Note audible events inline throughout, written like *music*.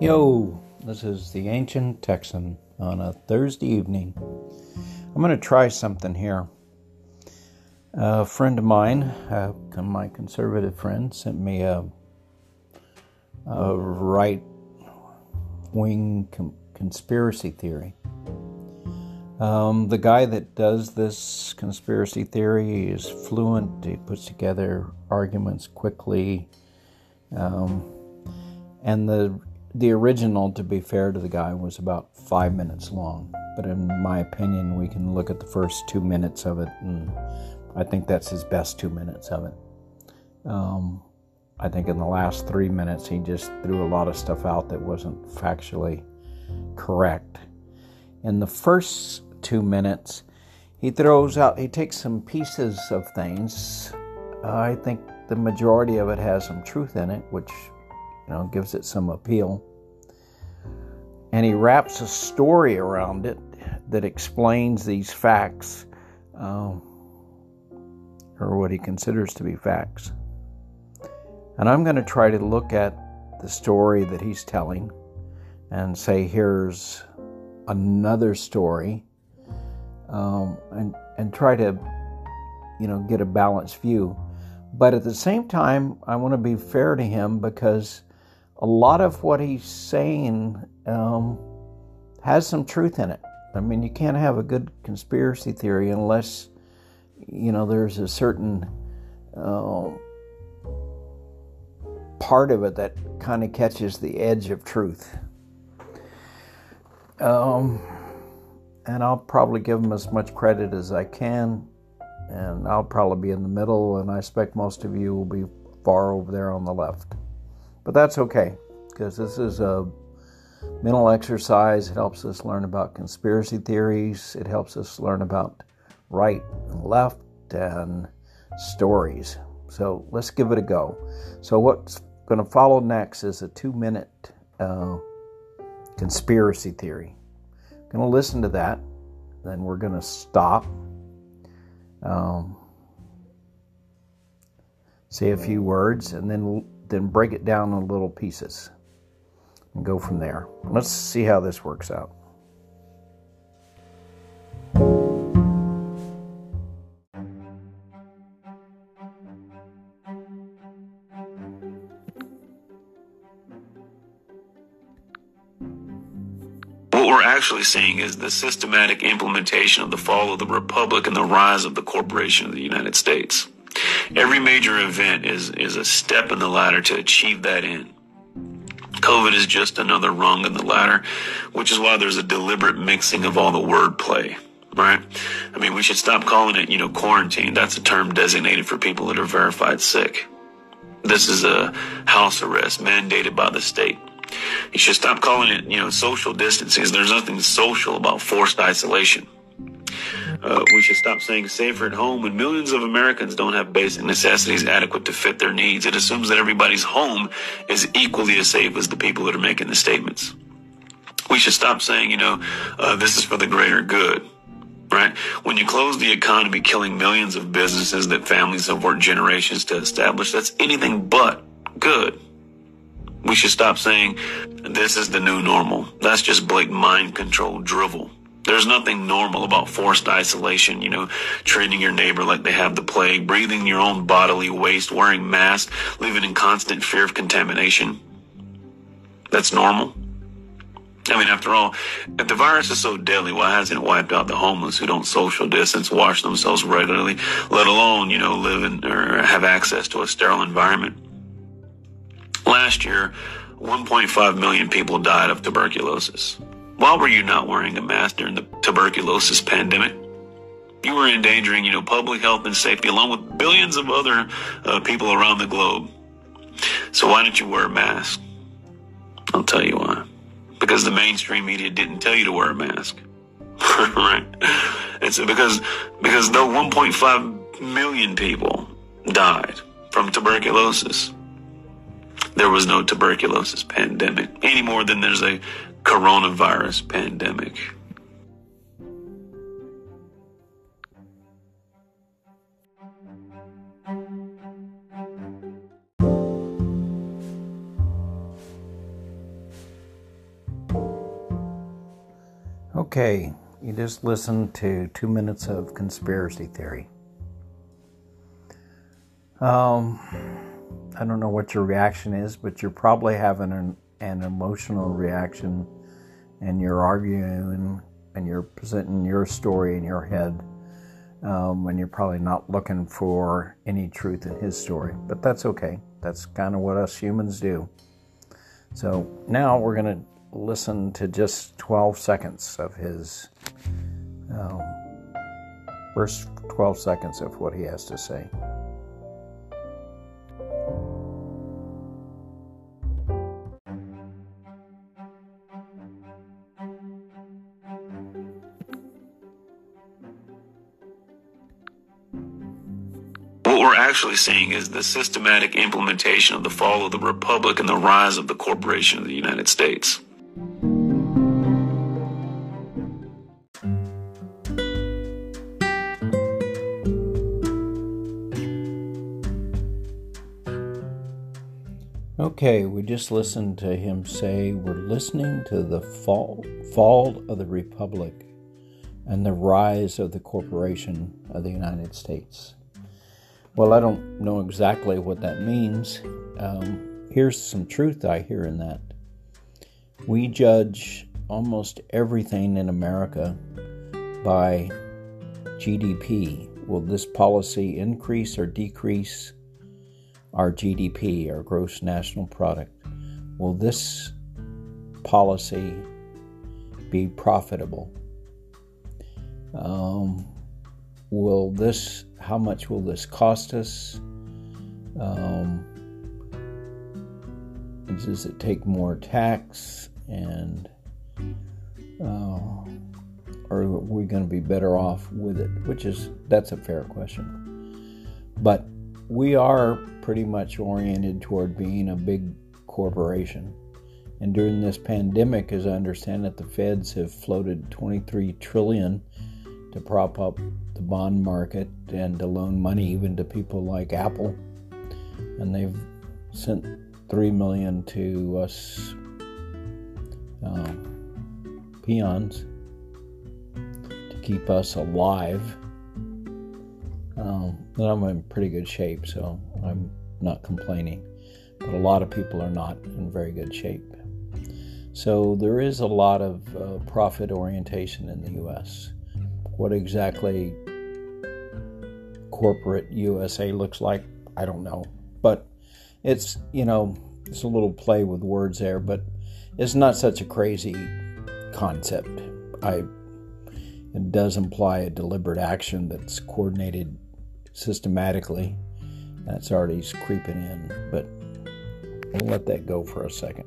Yo, this is the Ancient Texan on a Thursday evening. I'm going to try something here. A friend of mine, uh, my conservative friend, sent me a, a right wing com- conspiracy theory. Um, the guy that does this conspiracy theory is fluent, he puts together arguments quickly. Um, and the the original, to be fair to the guy, was about five minutes long. But in my opinion, we can look at the first two minutes of it, and I think that's his best two minutes of it. Um, I think in the last three minutes, he just threw a lot of stuff out that wasn't factually correct. In the first two minutes, he throws out, he takes some pieces of things. Uh, I think the majority of it has some truth in it, which know, gives it some appeal. And he wraps a story around it that explains these facts, uh, or what he considers to be facts. And I'm going to try to look at the story that he's telling and say, here's another story, um, and, and try to, you know, get a balanced view. But at the same time, I want to be fair to him because a lot of what he's saying um, has some truth in it. I mean, you can't have a good conspiracy theory unless, you know, there's a certain uh, part of it that kind of catches the edge of truth. Um, and I'll probably give him as much credit as I can, and I'll probably be in the middle, and I expect most of you will be far over there on the left. But that's okay, because this is a mental exercise. It helps us learn about conspiracy theories, it helps us learn about right and left and stories. So let's give it a go. So, what's going to follow next is a two minute uh, conspiracy theory. Going to listen to that, then we're going to stop. Um, say a few words, and then then break it down in little pieces and go from there. Let's see how this works out. What we're actually seeing is the systematic implementation of the fall of the Republic and the rise of the corporation of the United States. Every major event is, is a step in the ladder to achieve that end. COVID is just another rung in the ladder, which is why there's a deliberate mixing of all the wordplay, right? I mean, we should stop calling it, you know, quarantine. That's a term designated for people that are verified sick. This is a house arrest mandated by the state. You should stop calling it, you know, social distancing. There's nothing social about forced isolation. Uh, we should stop saying safer at home when millions of Americans don't have basic necessities adequate to fit their needs. It assumes that everybody's home is equally as safe as the people that are making the statements. We should stop saying, you know, uh, this is for the greater good, right? When you close the economy, killing millions of businesses that families have worked generations to establish, that's anything but good. We should stop saying this is the new normal. That's just blatant mind control drivel. There's nothing normal about forced isolation, you know, treating your neighbor like they have the plague, breathing your own bodily waste, wearing masks, living in constant fear of contamination. That's normal. I mean, after all, if the virus is so deadly, why hasn't it wiped out the homeless who don't social distance, wash themselves regularly, let alone, you know, live in or have access to a sterile environment? Last year, 1.5 million people died of tuberculosis. Why were you not wearing a mask during the tuberculosis pandemic? You were endangering, you know, public health and safety along with billions of other uh, people around the globe. So why didn't you wear a mask? I'll tell you why. Because the mainstream media didn't tell you to wear a mask. *laughs* right? It's because because though 1.5 million people died from tuberculosis, there was no tuberculosis pandemic any more than there's a coronavirus pandemic. Okay, you just listened to two minutes of conspiracy theory. Um, I don't know what your reaction is, but you're probably having an an emotional reaction and you're arguing and you're presenting your story in your head um, and you're probably not looking for any truth in his story. But that's okay. That's kind of what us humans do. So now we're going to listen to just 12 seconds of his um, first 12 seconds of what he has to say. Actually seeing is the systematic implementation of the fall of the republic and the rise of the corporation of the United States. Okay, we just listened to him say we're listening to the fall fall of the republic and the rise of the corporation of the United States. Well, I don't know exactly what that means. Um, here's some truth I hear in that. We judge almost everything in America by GDP. Will this policy increase or decrease our GDP, our gross national product? Will this policy be profitable? Um, will this how much will this cost us? Um, does it take more tax and uh, are we going to be better off with it? Which is that's a fair question. But we are pretty much oriented toward being a big corporation. And during this pandemic as i understand it the feds have floated 23 trillion to prop up the bond market and to loan money even to people like Apple. And they've sent three million to us uh, peons to keep us alive. Um, and I'm in pretty good shape, so I'm not complaining. But a lot of people are not in very good shape. So there is a lot of uh, profit orientation in the U.S what exactly corporate USA looks like, I don't know. But it's, you know, it's a little play with words there, but it's not such a crazy concept. I it does imply a deliberate action that's coordinated systematically. That's already creeping in, but we'll let that go for a second.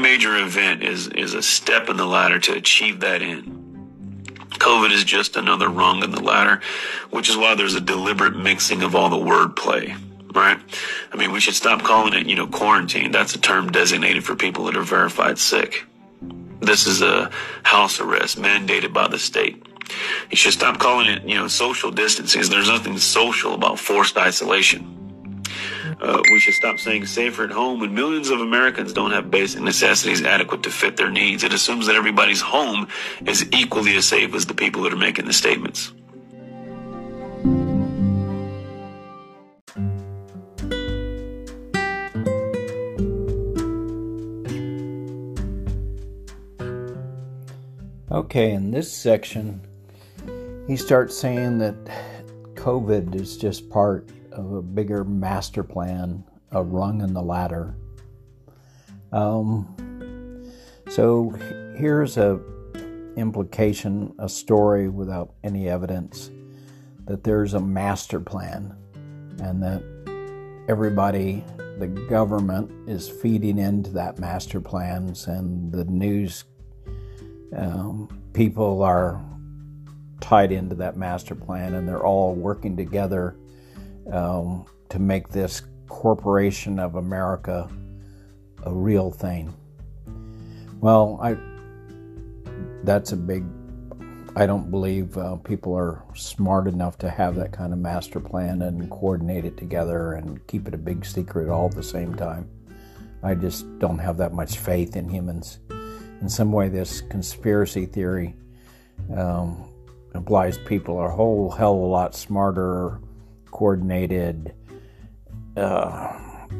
Major event is, is a step in the ladder to achieve that end. COVID is just another rung in the ladder, which is why there's a deliberate mixing of all the wordplay, right? I mean, we should stop calling it, you know, quarantine. That's a term designated for people that are verified sick. This is a house arrest mandated by the state. You should stop calling it, you know, social distancing. There's nothing social about forced isolation. Uh, we should stop saying safer at home when millions of Americans don't have basic necessities adequate to fit their needs. It assumes that everybody's home is equally as safe as the people that are making the statements. Okay, in this section, he starts saying that COVID is just part of a bigger master plan, a rung in the ladder. Um, so here's a implication, a story without any evidence that there's a master plan and that everybody, the government, is feeding into that master plans and the news um, people are tied into that master plan and they're all working together um, to make this corporation of America a real thing. Well, I that's a big I don't believe uh, people are smart enough to have that kind of master plan and coordinate it together and keep it a big secret all at the same time. I just don't have that much faith in humans. In some way, this conspiracy theory um, implies people are a whole hell of a lot smarter, coordinated, uh,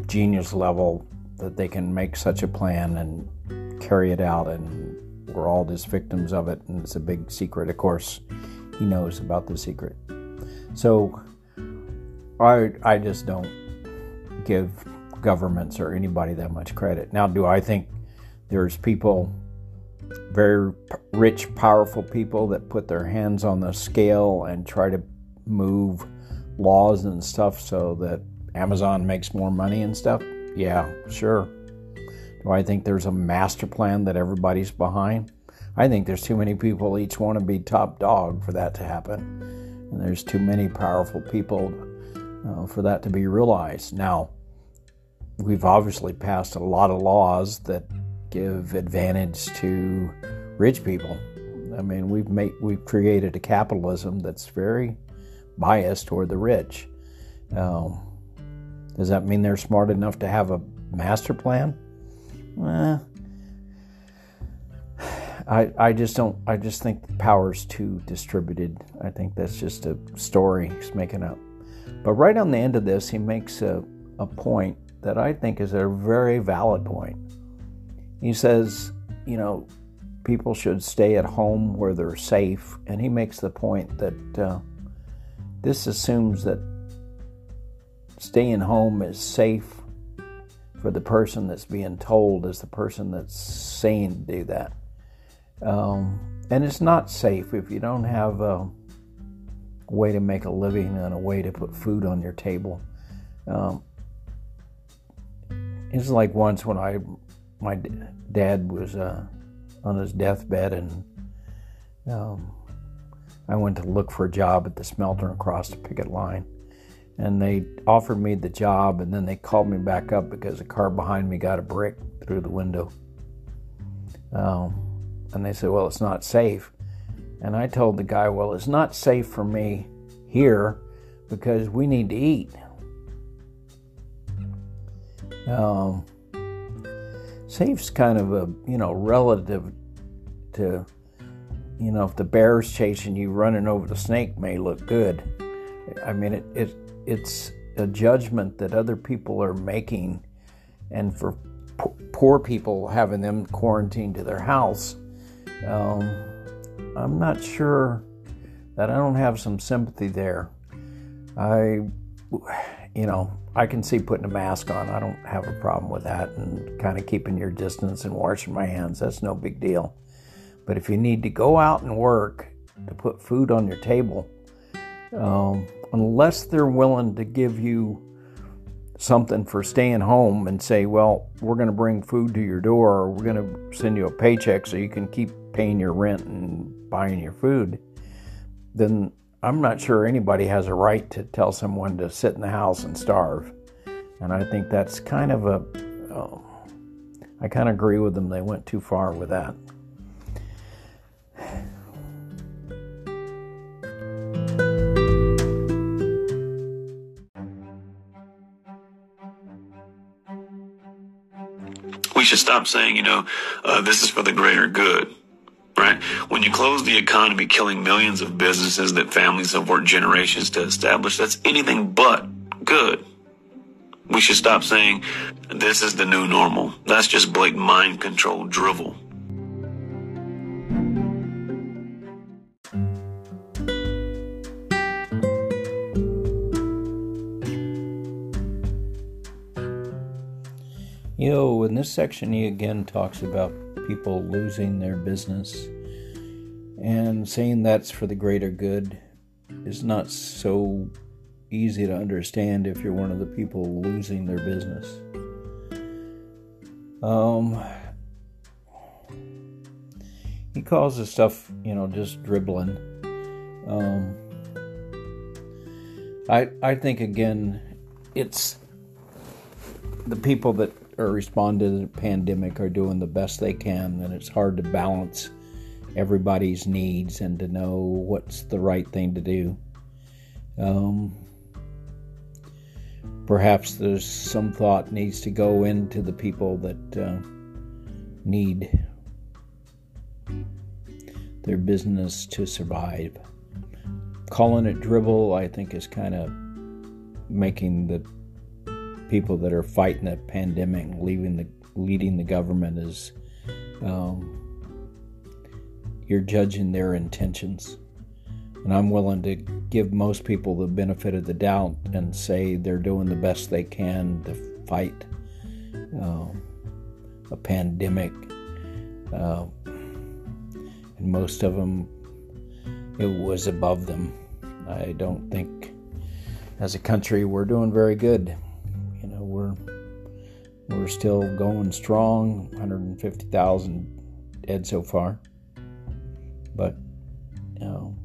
genius level that they can make such a plan and carry it out and we're all just victims of it and it's a big secret. Of course he knows about the secret. So i i just don't give governments or anybody that much credit. Now do i think there's people very rich powerful people that put their hands on the scale and try to move laws and stuff so that amazon makes more money and stuff yeah sure do I think there's a master plan that everybody's behind? I think there's too many people each want to be top dog for that to happen. And there's too many powerful people uh, for that to be realized. Now, we've obviously passed a lot of laws that give advantage to rich people. I mean, we've made we've created a capitalism that's very biased toward the rich. Um, does that mean they're smart enough to have a master plan? Eh, *sighs* I I just don't. I just think the power's too distributed. I think that's just a story he's making up. But right on the end of this, he makes a, a point that I think is a very valid point. He says, you know, people should stay at home where they're safe, and he makes the point that uh, this assumes that staying home is safe for the person that's being told is the person that's saying to do that. Um, and it's not safe if you don't have a way to make a living and a way to put food on your table. Um, it's like once when I, my dad was uh, on his deathbed and um, I went to look for a job at the smelter across the picket line and they offered me the job and then they called me back up because a car behind me got a brick through the window. Um, and they said well it's not safe. And i told the guy well it's not safe for me here because we need to eat. Um, safe's kind of a you know relative to you know if the bear's chasing you running over the snake may look good I mean, it, it it's a judgment that other people are making, and for p- poor people having them quarantined to their house, um, I'm not sure that I don't have some sympathy there. I, you know, I can see putting a mask on. I don't have a problem with that, and kind of keeping your distance and washing my hands. That's no big deal. But if you need to go out and work to put food on your table, um, unless they're willing to give you something for staying home and say, well, we're going to bring food to your door or we're going to send you a paycheck so you can keep paying your rent and buying your food, then I'm not sure anybody has a right to tell someone to sit in the house and starve. And I think that's kind of a. Oh, I kind of agree with them. They went too far with that. We should stop saying, you know, uh, this is for the greater good. Right? When you close the economy, killing millions of businesses that families have worked generations to establish, that's anything but good. We should stop saying this is the new normal. That's just blatant mind control drivel. This section, he again talks about people losing their business and saying that's for the greater good is not so easy to understand if you're one of the people losing their business. Um, he calls this stuff, you know, just dribbling. Um, I I think again, it's the people that are responding to the pandemic are doing the best they can, and it's hard to balance everybody's needs and to know what's the right thing to do. Um, perhaps there's some thought needs to go into the people that uh, need their business to survive. Calling it dribble, I think, is kind of making the people that are fighting the pandemic, leaving the leading the government is um, you're judging their intentions. And I'm willing to give most people the benefit of the doubt and say they're doing the best they can to fight uh, a pandemic. Uh, and most of them, it was above them. I don't think, as a country, we're doing very good. We're we're still going strong. 150,000 dead so far, but you know,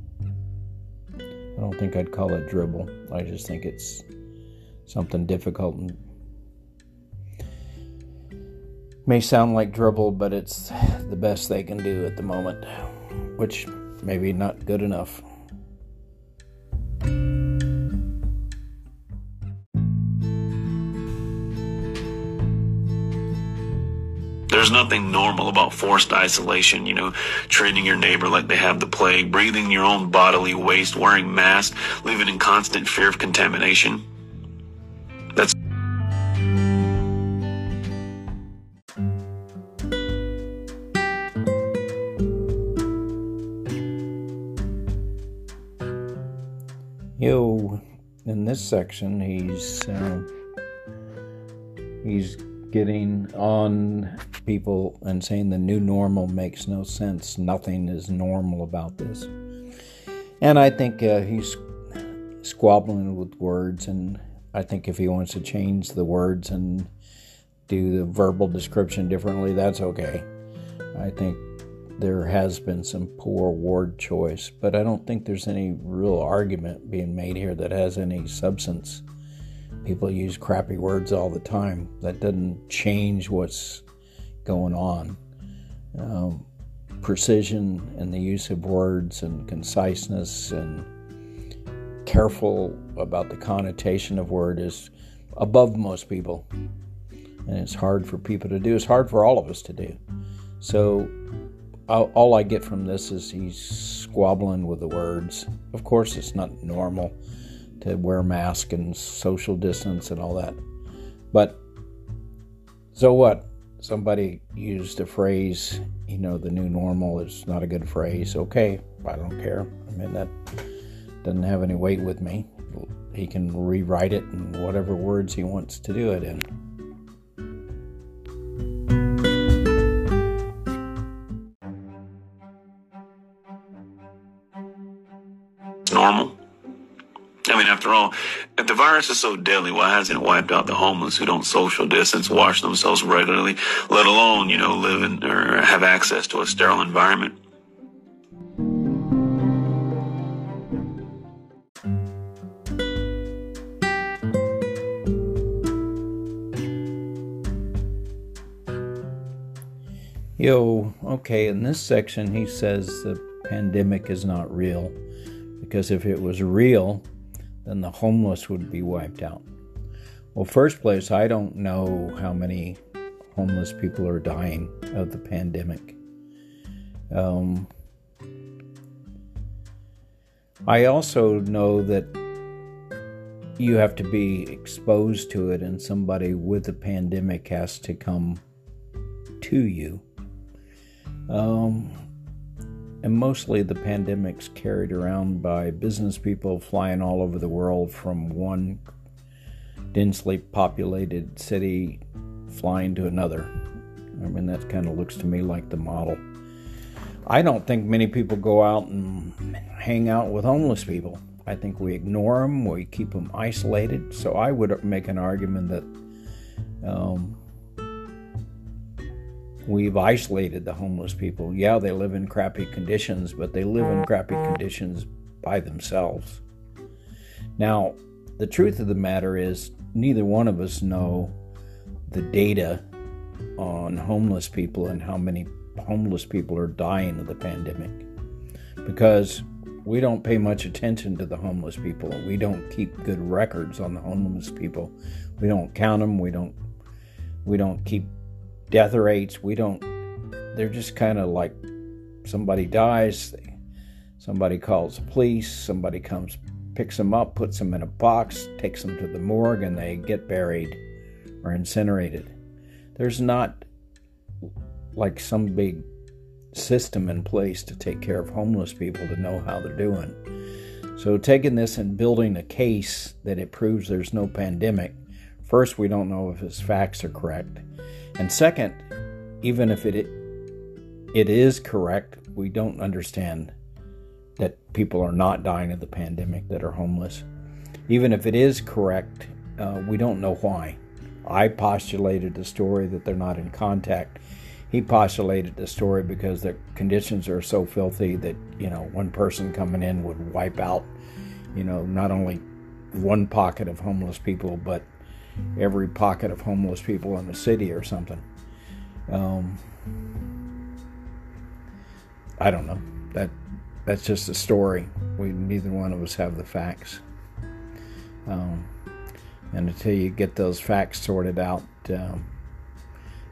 I don't think I'd call it dribble. I just think it's something difficult and may sound like dribble, but it's the best they can do at the moment, which maybe not good enough. There's nothing normal about forced isolation, you know, treating your neighbor like they have the plague, breathing your own bodily waste, wearing masks, living in constant fear of contamination. That's Yo, in this section, he's uh, he's getting on people and saying the new normal makes no sense. Nothing is normal about this. And I think uh, he's squabbling with words, and I think if he wants to change the words and do the verbal description differently, that's okay. I think there has been some poor word choice, but I don't think there's any real argument being made here that has any substance. People use crappy words all the time. That doesn't change what's going on. Um, precision in the use of words and conciseness and careful about the connotation of word is above most people. And it's hard for people to do. It's hard for all of us to do. So all I get from this is he's squabbling with the words. Of course, it's not normal to wear a mask and social distance and all that. But so what? Somebody used a phrase, you know, the new normal is not a good phrase. Okay, I don't care. I mean, that doesn't have any weight with me. He can rewrite it in whatever words he wants to do it in. After all, if the virus is so deadly, why hasn't it wiped out the homeless who don't social distance, wash themselves regularly, let alone, you know, live in or have access to a sterile environment? Yo, okay, in this section, he says the pandemic is not real because if it was real, then the homeless would be wiped out. Well, first place, I don't know how many homeless people are dying of the pandemic. Um, I also know that you have to be exposed to it, and somebody with the pandemic has to come to you. Um, and mostly the pandemic's carried around by business people flying all over the world from one densely populated city flying to another. I mean, that kind of looks to me like the model. I don't think many people go out and hang out with homeless people. I think we ignore them, we keep them isolated. So I would make an argument that um, we've isolated the homeless people. Yeah, they live in crappy conditions, but they live in crappy mm-hmm. conditions by themselves. Now, the truth of the matter is, neither one of us know the data on homeless people and how many homeless people are dying of the pandemic because we don't pay much attention to the homeless people. We don't keep good records on the homeless people. We don't count them. We don't we don't keep death rates. We don't they're just kind of like somebody dies, somebody calls the police, somebody comes picks them up, puts them in a box, takes them to the morgue and they get buried or incinerated. There's not like some big system in place to take care of homeless people to know how they're doing. So, taking this and building a case that it proves there's no pandemic, first, we don't know if his facts are correct. And second, even if it, it is correct, we don't understand that people are not dying of the pandemic that are homeless. Even if it is correct, uh, we don't know why. I postulated the story that they're not in contact he postulated the story because the conditions are so filthy that you know one person coming in would wipe out you know not only one pocket of homeless people but every pocket of homeless people in the city or something. Um, i don't know. That that's just a story. We neither one of us have the facts. Um, and until you get those facts sorted out um,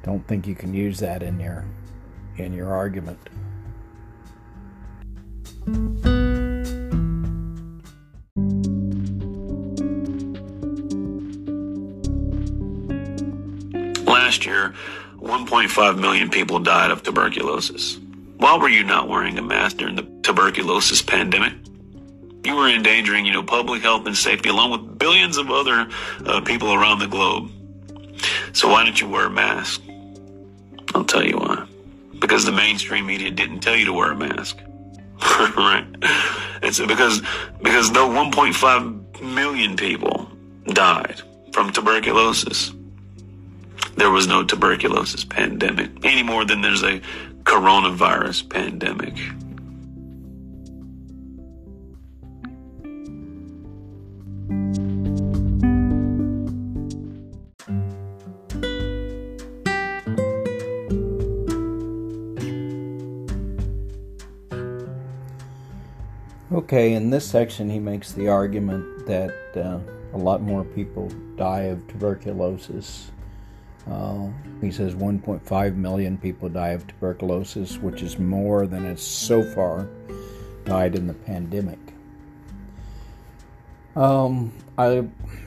don't think you can use that in your in your argument. Last year, 1.5 million people died of tuberculosis. Why were you not wearing a mask during the tuberculosis pandemic? You were endangering, you know, public health and safety along with billions of other uh, people around the globe. So why didn't you wear a mask? I'll tell you why. Because the mainstream media didn't tell you to wear a mask. *laughs* right? It's because because no 1.5 million people died from tuberculosis. There was no tuberculosis pandemic any more than there's a coronavirus pandemic. Okay, in this section, he makes the argument that uh, a lot more people die of tuberculosis. Uh, he says 1.5 million people die of tuberculosis, which is more than has so far died in the pandemic. Um, I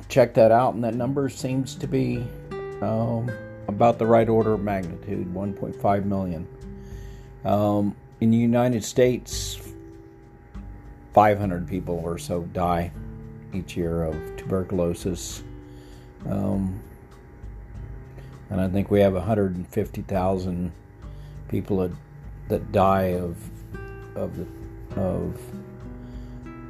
checked that out, and that number seems to be um, about the right order of magnitude 1.5 million. Um, in the United States, 500 people or so die each year of tuberculosis. Um, and I think we have 150,000 people that, that die of of the of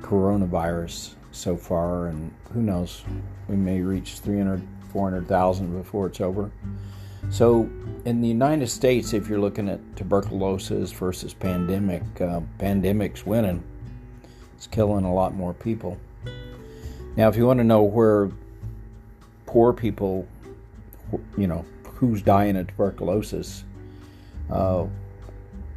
coronavirus so far, and who knows, we may reach 300, 400,000 before it's over. So, in the United States, if you're looking at tuberculosis versus pandemic, uh, pandemic's winning it's killing a lot more people. Now, if you want to know where poor people, you know, who's dying of tuberculosis, uh,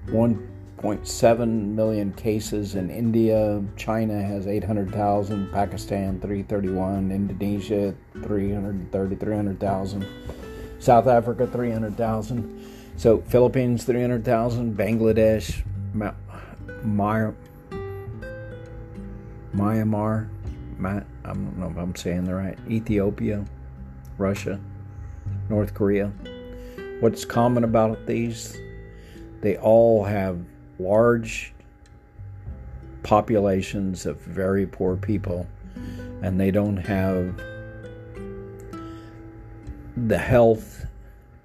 1.7 million cases in India. China has 800,000. Pakistan 331. Indonesia 330, 300,000. South Africa 300,000. So Philippines 300,000. Bangladesh, My, Myanmar, I don't know if I'm saying the right, Ethiopia, Russia, North Korea. What's common about these? They all have large populations of very poor people, and they don't have the health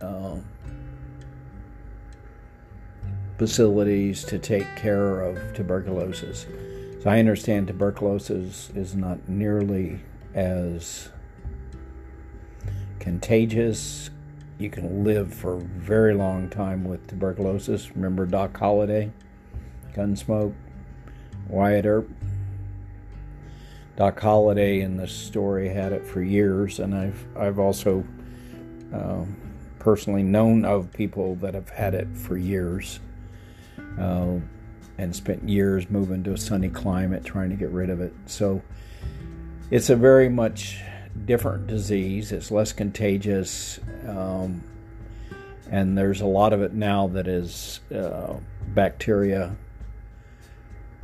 uh, facilities to take care of tuberculosis. So I understand tuberculosis is not nearly as contagious. You can live for a very long time with tuberculosis. Remember Doc Holliday, Gunsmoke, Wyatt Earp. Doc Holliday in the story had it for years, and I've I've also uh, personally known of people that have had it for years. uh, and spent years moving to a sunny climate trying to get rid of it. So it's a very much different disease. It's less contagious, um, and there's a lot of it now that is uh, bacteria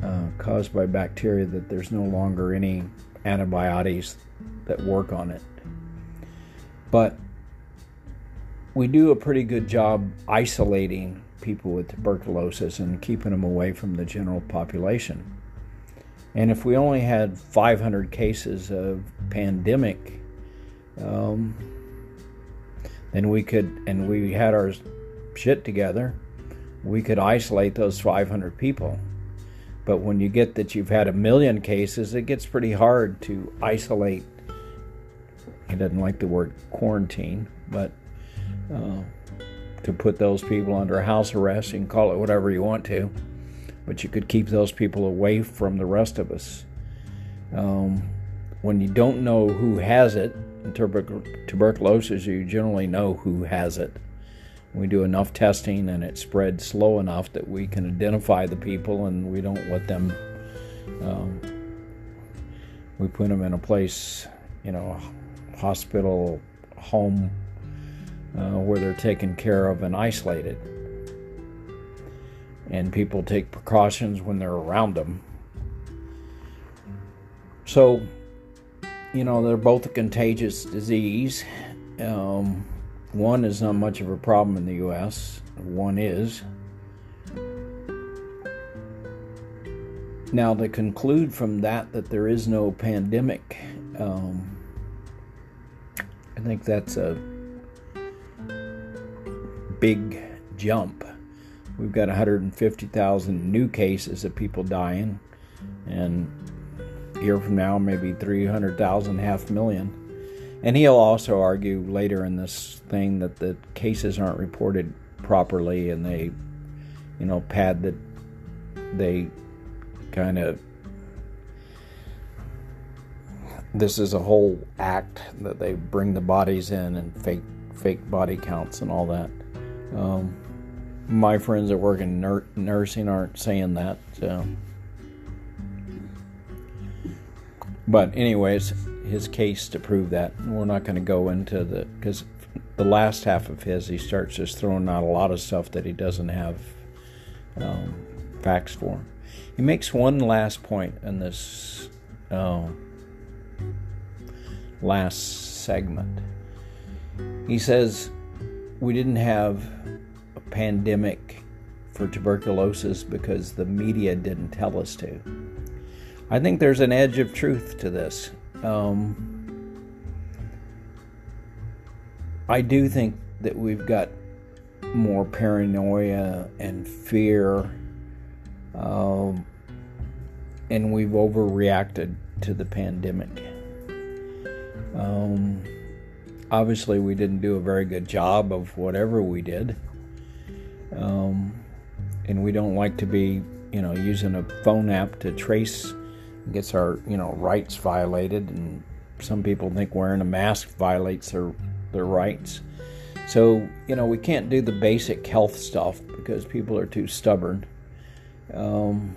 uh, caused by bacteria that there's no longer any antibiotics that work on it. But we do a pretty good job isolating people with tuberculosis and keeping them away from the general population. And if we only had 500 cases of pandemic, um, then we could, and we had our shit together, we could isolate those 500 people. But when you get that you've had a million cases, it gets pretty hard to isolate. He doesn't like the word quarantine, but uh, to put those people under house arrest. You can call it whatever you want to, but you could keep those people away from the rest of us. Um, when you don't know who has it, in tuberculosis, you generally know who has it. We do enough testing and it spreads slow enough that we can identify the people and we don't let them. Um, we put them in a place, you know, hospital, home, uh, where they're taken care of and isolated. And people take precautions when they're around them. So, you know, they're both a contagious disease. Um, one is not much of a problem in the U.S., one is. Now, to conclude from that that there is no pandemic, um, I think that's a big jump. We've got 150,000 new cases of people dying, and a year from now, maybe 300,000, half million. And he'll also argue later in this thing that the cases aren't reported properly and they, you know, pad that they kind of. This is a whole act that they bring the bodies in and fake fake body counts and all that. Um, my friends that work in nur- nursing aren't saying that. So. But, anyways, his case to prove that. We're not going to go into the. Because the last half of his, he starts just throwing out a lot of stuff that he doesn't have um, facts for. He makes one last point in this uh, last segment. He says, We didn't have pandemic for tuberculosis because the media didn't tell us to. I think there's an edge of truth to this. Um, I do think that we've got more paranoia and fear, um, and we've overreacted to the pandemic. Um, obviously, we didn't do a very good job of whatever we did, um, and we don't like to be, you know, using a phone app to trace gets our you know rights violated, and some people think wearing a mask violates their their rights. So you know we can't do the basic health stuff because people are too stubborn. Um,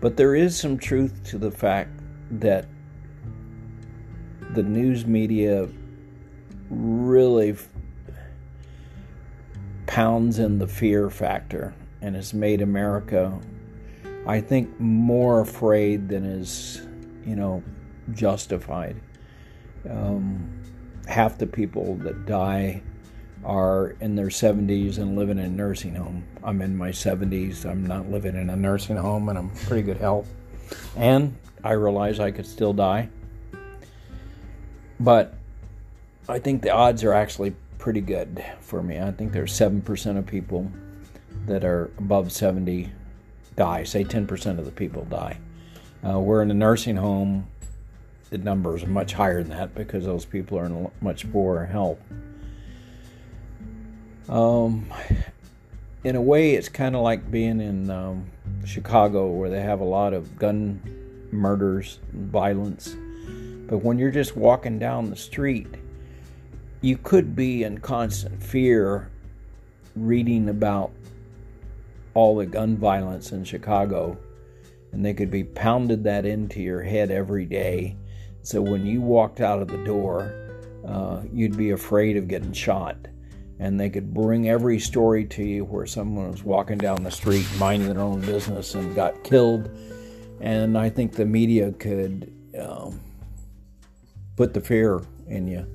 but there is some truth to the fact that the news media really pounds in the fear factor and has made America I think, more afraid than is, you know, justified. Um, half the people that die are in their 70s and living in a nursing home. I'm in my 70s. I'm not living in a nursing home and I'm pretty good health. And I realize I could still die. But I think the odds are actually pretty good for me. I think there's 7% of people that are above 70 die. Say 10% of the people die. Uh, we're in a nursing home. The numbers are much higher than that because those people are in much poorer health. Um, in a way, it's kind of like being in um, Chicago where they have a lot of gun murders, and violence. But when you're just walking down the street, you could be in constant fear reading about all the gun violence in Chicago, and they could be pounded that into your head every day. So when you walked out of the door, uh, you'd be afraid of getting shot. And they could bring every story to you where someone was walking down the street minding their own business and got killed. And I think the media could um, put the fear in you.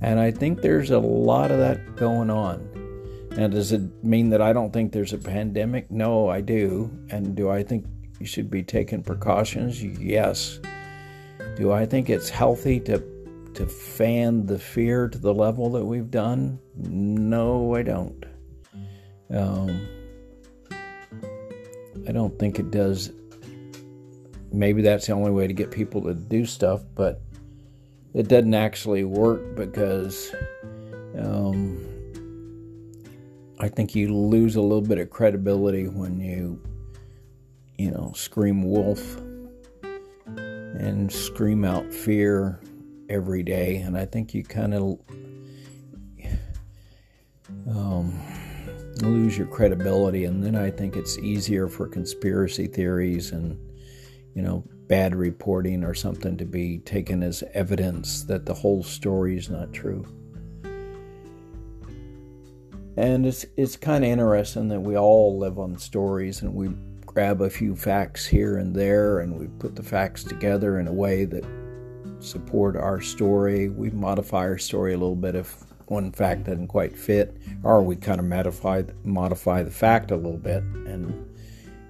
And I think there's a lot of that going on. Now, does it mean that I don't think there's a pandemic? No, I do. And do I think you should be taking precautions? Yes. Do I think it's healthy to to fan the fear to the level that we've done? No, I don't. Um, I don't think it does. Maybe that's the only way to get people to do stuff, but it doesn't actually work because um, I think you lose a little bit of credibility when you, you know, scream wolf and scream out fear every day. And I think you kind of um, lose your credibility. And then I think it's easier for conspiracy theories and, you know, bad reporting or something to be taken as evidence that the whole story is not true. And it's it's kind of interesting that we all live on stories and we grab a few facts here and there and we put the facts together in a way that support our story. We modify our story a little bit if one fact doesn't quite fit, or we kind of modify modify the fact a little bit and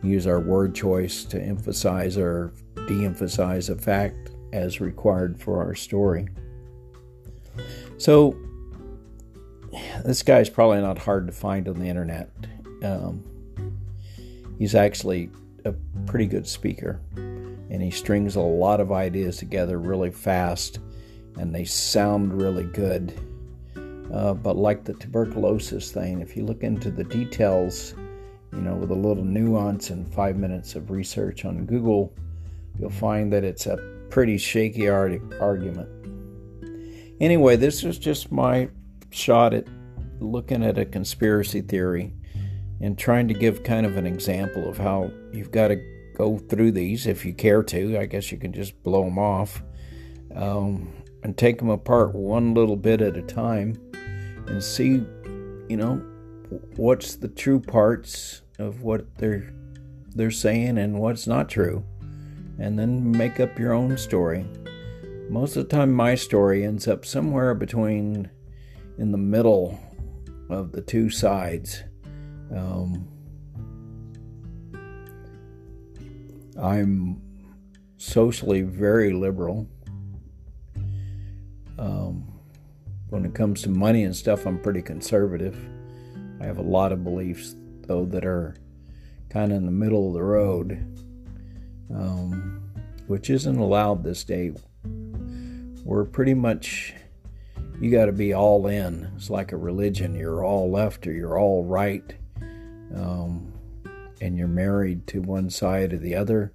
use our word choice to emphasize or de-emphasize a fact as required for our story. So this guy's probably not hard to find on the internet. Um, he's actually a pretty good speaker, and he strings a lot of ideas together really fast, and they sound really good. Uh, but like the tuberculosis thing, if you look into the details, you know, with a little nuance and five minutes of research on Google, you'll find that it's a pretty shaky argument. Anyway, this is just my shot at looking at a conspiracy theory and trying to give kind of an example of how you've got to go through these if you care to. I guess you can just blow them off um, and take them apart one little bit at a time and see, you know, what's the true parts of what they're they're saying and what's not true, and then make up your own story. Most of the time, my story ends up somewhere between in the middle of the two sides. Um, I'm socially very liberal. Um, when it comes to money and stuff, I'm pretty conservative. I have a lot of beliefs, though, that are kind of in the middle of the road, um, which isn't allowed this day. We're pretty much you got to be all in. It's like a religion. You're all left or you're all right. Um, and you're married to one side or the other.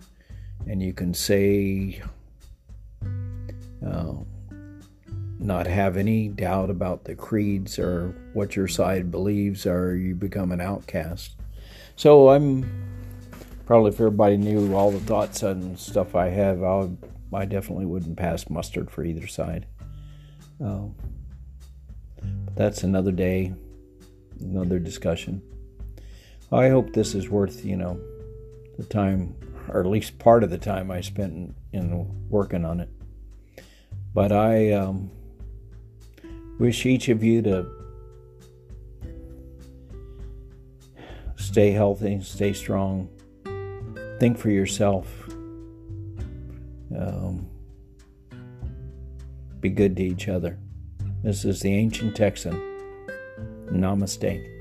And you can say, uh, not have any doubt about the creeds or what your side believes, or you become an outcast. So I'm probably if everybody knew all the thoughts and stuff I have, i I definitely wouldn't pass mustard for either side. Um, that's another day, another discussion. I hope this is worth, you know, the time, or at least part of the time I spent in, in working on it. But I um, wish each of you to stay healthy, stay strong, think for yourself, um, be good to each other. This is the Ancient Texan. Namaste.